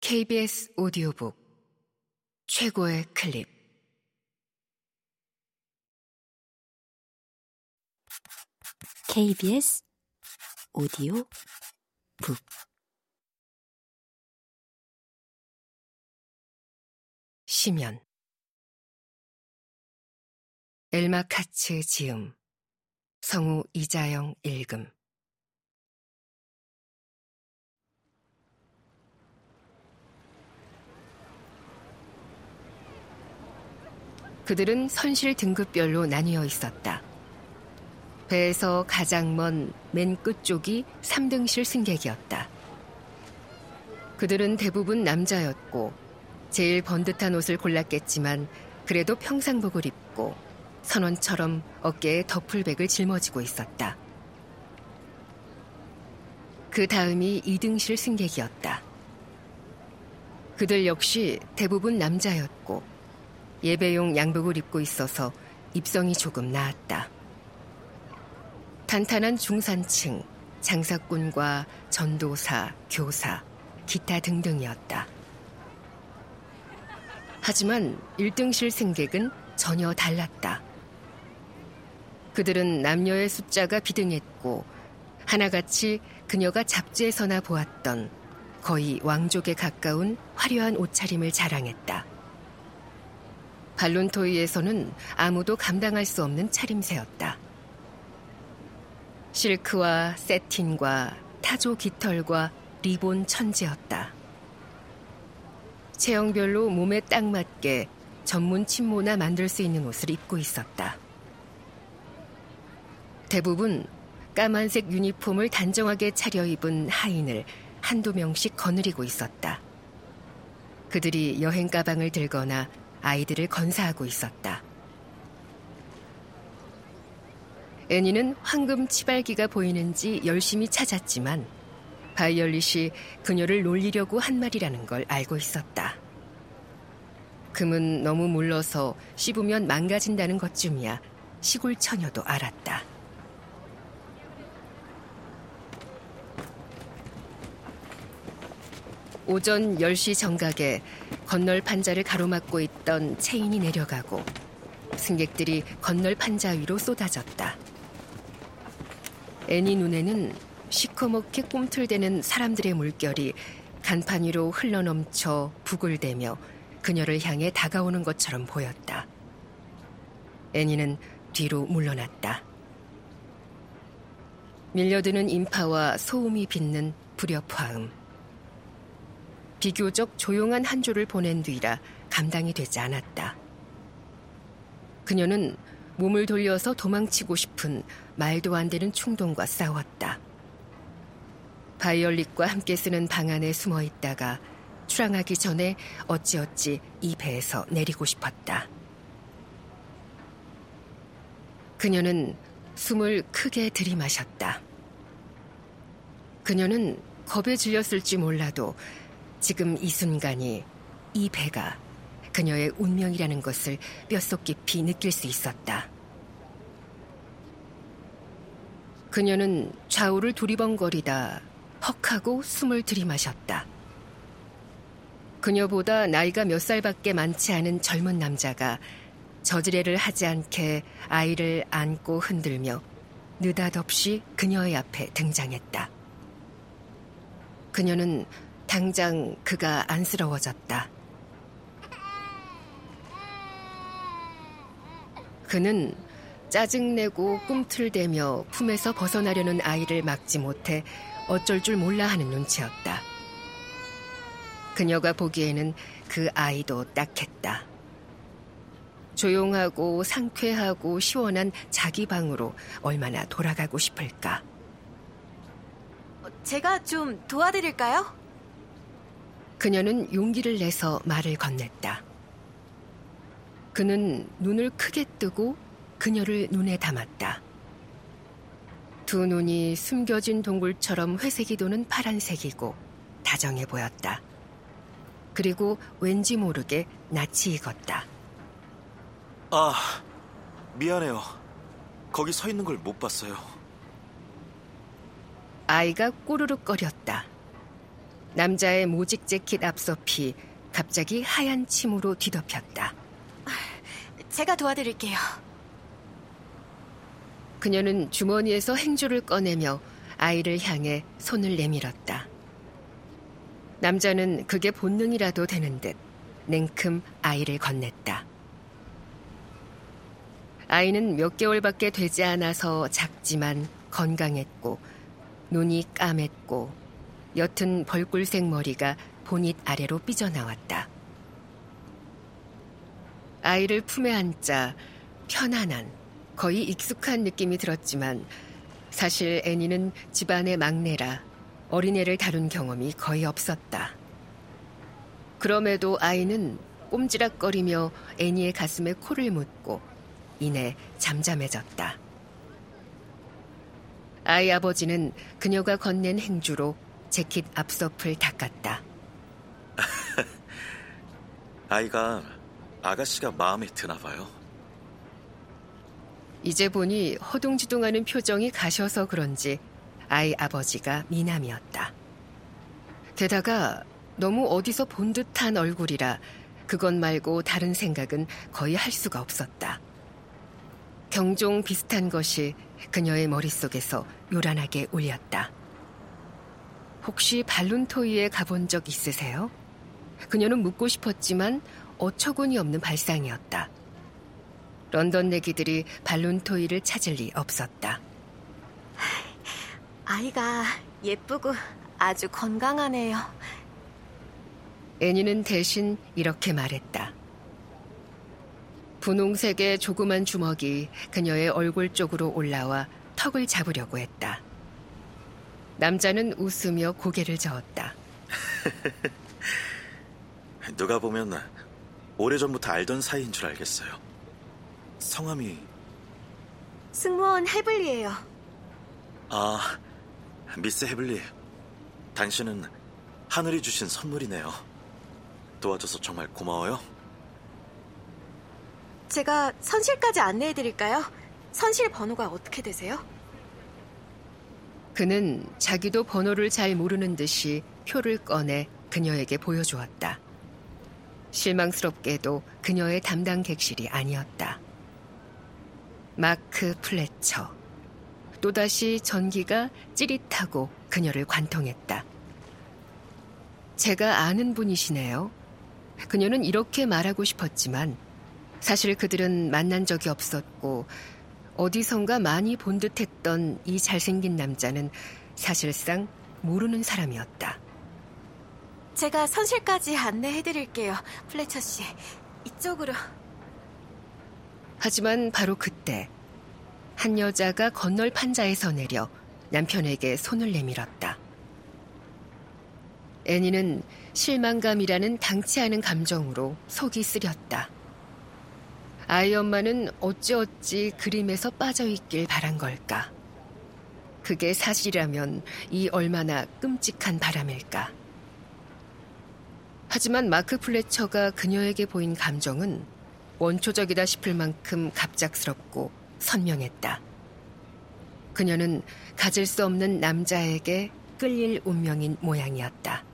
KBS 오디오북 최고의 클립. KBS 오디오 북. 시면 엘마 카츠 지음. 성우 이자영 읽음 그들은 선실 등급별로 나뉘어 있었다. 배에서 가장 먼 맨 끝쪽이 3등실 승객이었다. 그들은 대부분 남자였고 제일 번듯한 옷을 골랐겠지만 그래도 평상복을 입고 선원처럼 어깨에 더풀백을 짊어지고 있었다. 그 다음이 2등실 승객이었다. 그들 역시 대부분 남자였고 예배용 양복을 입고 있어서 입성이 조금 나았다. 탄탄한 중산층, 장사꾼과 전도사, 교사, 기타 등등이었다. 하지만 1등실 승객은 전혀 달랐다. 그들은 남녀의 숫자가 비등했고 하나같이 그녀가 잡지에서나 보았던 거의 왕족에 가까운 화려한 옷차림을 자랑했다. 발론토이에서는 아무도 감당할 수 없는 차림새였다. 실크와 세틴과 타조 깃털과 리본 천지였다. 체형별로 몸에 딱 맞게 전문 침모나 만들 수 있는 옷을 입고 있었다. 대부분 까만색 유니폼을 단정하게 차려입은 하인을 한두 명씩 거느리고 있었다. 그들이 여행 가방을 들거나 아이들을 건사하고 있었다. 애니는 황금 치발기가 보이는지 열심히 찾았지만 바이올릿이 그녀를 놀리려고 한 말이라는 걸 알고 있었다. 금은 너무 물러서 씹으면 망가진다는 것쯤이야 시골 처녀도 알았다. 오전 10시 정각에 건널 판자를 가로막고 있던 체인이 내려가고 승객들이 건널 판자 위로 쏟아졌다. 애니 눈에는 시커멓게 꿈틀대는 사람들의 물결이 간판 위로 흘러넘쳐 부글대며 그녀를 향해 다가오는 것처럼 보였다. 애니는 뒤로 물러났다. 밀려드는 인파와 소음이 빚는 불협화음. 비교적 조용한 한 주를 보낸 뒤라 감당이 되지 않았다. 그녀는 몸을 돌려서 도망치고 싶은 말도 안 되는 충동과 싸웠다. 바이올릿과 함께 쓰는 방 안에 숨어 있다가 출항하기 전에 어찌어찌 이 배에서 내리고 싶었다. 그녀는 숨을 크게 들이마셨다. 그녀는 겁에 질렸을지 몰라도 지금 이 순간이 이 배가 그녀의 운명이라는 것을 뼛속 깊이 느낄 수 있었다. 그녀는 좌우를 두리번거리다 헉하고 숨을 들이마셨다. 그녀보다 나이가 몇 살밖에 많지 않은 젊은 남자가 저지레를 하지 않게 아이를 안고 흔들며 느닷없이 그녀의 앞에 등장했다. 그녀는 당장 그가 안쓰러워졌다. 그는 짜증내고 꿈틀대며 품에서 벗어나려는 아이를 막지 못해 어쩔 줄 몰라 하는 눈치였다. 그녀가 보기에는 그 아이도 딱했다. 조용하고 상쾌하고 시원한 자기 방으로 얼마나 돌아가고 싶을까. 제가 좀 도와드릴까요? 그녀는 용기를 내서 말을 건넸다. 그는 눈을 크게 뜨고 그녀를 눈에 담았다. 두 눈이 숨겨진 동굴처럼 회색이 도는 파란색이고 다정해 보였다. 그리고 왠지 모르게 낯이 익었다. 아, 미안해요. 거기 서 있는 걸 못 봤어요. 아이가 꼬르륵거렸다. 남자의 모직 재킷 앞섭이 갑자기 하얀 침으로 뒤덮였다. 제가 도와드릴게요. 그녀는 주머니에서 행주를 꺼내며 아이를 향해 손을 내밀었다. 남자는 그게 본능이라도 되는 듯 냉큼 아이를 건넸다. 아이는 몇 개월밖에 되지 않아서 작지만 건강했고 눈이 까맸고 옅은 벌꿀색 머리가 보닛 아래로 삐져나왔다. 아이를 품에 안자 편안한 거의 익숙한 느낌이 들었지만 사실 애니는 집안의 막내라 어린애를 다룬 경험이 거의 없었다. 그럼에도 아이는 꼼지락거리며 애니의 가슴에 코를 묻고 이내 잠잠해졌다. 아이 아버지는 그녀가 건넨 행주로 재킷 앞섭을 닦았다. 아이가 아가씨가 마음에 드나 봐요. 이제 보니 허둥지둥하는 표정이 가셔서 그런지 아이 아버지가 미남이었다. 게다가 너무 어디서 본 듯한 얼굴이라 그것 말고 다른 생각은 거의 할 수가 없었다. 경종 비슷한 것이 그녀의 머릿속에서 요란하게 울렸다. 혹시 발룬토이에 가본 적 있으세요? 그녀는 묻고 싶었지만 어처구니 없는 발상이었다. 런던 내기들이 발룬토이를 찾을 리 없었다. 아이가 예쁘고 아주 건강하네요. 애니는 대신 이렇게 말했다. 분홍색의 조그만 주먹이 그녀의 얼굴 쪽으로 올라와 턱을 잡으려고 했다. 남자는 웃으며 고개를 저었다. 누가 보면 오래전부터 알던 사이인 줄 알겠어요. 성함이 승무원 해블리예요. 아 미스 해블리. 당신은 하늘이 주신 선물이네요. 도와줘서 정말 고마워요. 제가 선실까지 안내해 드릴까요? 선실 번호가 어떻게 되세요? 그는 자기도 번호를 잘 모르는 듯이 표를 꺼내 그녀에게 보여주었다. 실망스럽게도 그녀의 담당 객실이 아니었다. 마크 플래처. 또다시 전기가 찌릿하고 그녀를 관통했다. 제가 아는 분이시네요. 그녀는 이렇게 말하고 싶었지만 사실 그들은 만난 적이 없었고 어디선가 많이 본 듯했던 이 잘생긴 남자는 사실상 모르는 사람이었다. 제가 선실까지 안내해드릴게요, 플래처 씨. 이쪽으로. 하지만 바로 그때 한 여자가 건널 판자에서 내려 남편에게 손을 내밀었다. 애니는 실망감이라는 당치 않은 감정으로 속이 쓰렸다. 아이 엄마는 어찌어찌 그림에서 빠져있길 바란 걸까? 그게 사실이라면 이 얼마나 끔찍한 바람일까? 하지만 마크 플래처가 그녀에게 보인 감정은 원초적이다 싶을 만큼 갑작스럽고 선명했다. 그녀는 가질 수 없는 남자에게 끌릴 운명인 모양이었다.